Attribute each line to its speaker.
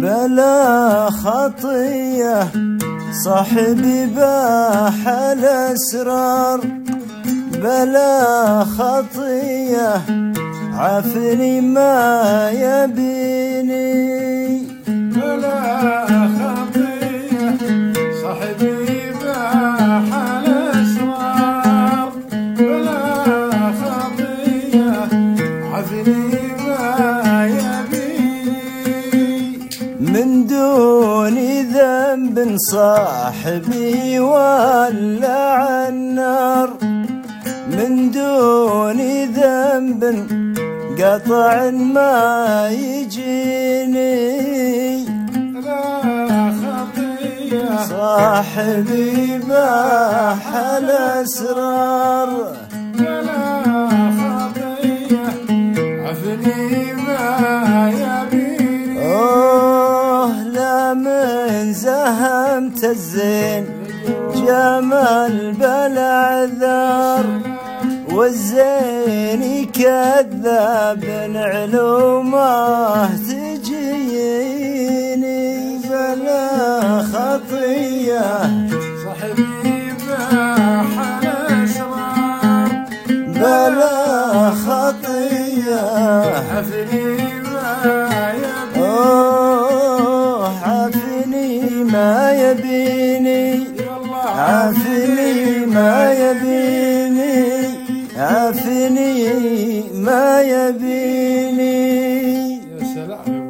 Speaker 1: بلا خطية صاحبي باح الأسرار. بلا خطية عفني ما يبيني.
Speaker 2: بلا خطية صاحبي بلا خطية
Speaker 1: من دون ذنب صاحبي ولع النار من دون ذنب قطع ما يجيني.
Speaker 2: بلا خطية
Speaker 1: صاحبي باح الأسرار
Speaker 2: بلا خطية عفني ما يبيني
Speaker 1: زهمت الزين. جمال بلا عذار والزين كذاب علومه تجيني. بلا خطية.
Speaker 2: صاحبي الأسرار
Speaker 1: بلا خطية.
Speaker 2: عفني يبيني
Speaker 1: عافني ما يبيني عافني ما يبيني يا سلام.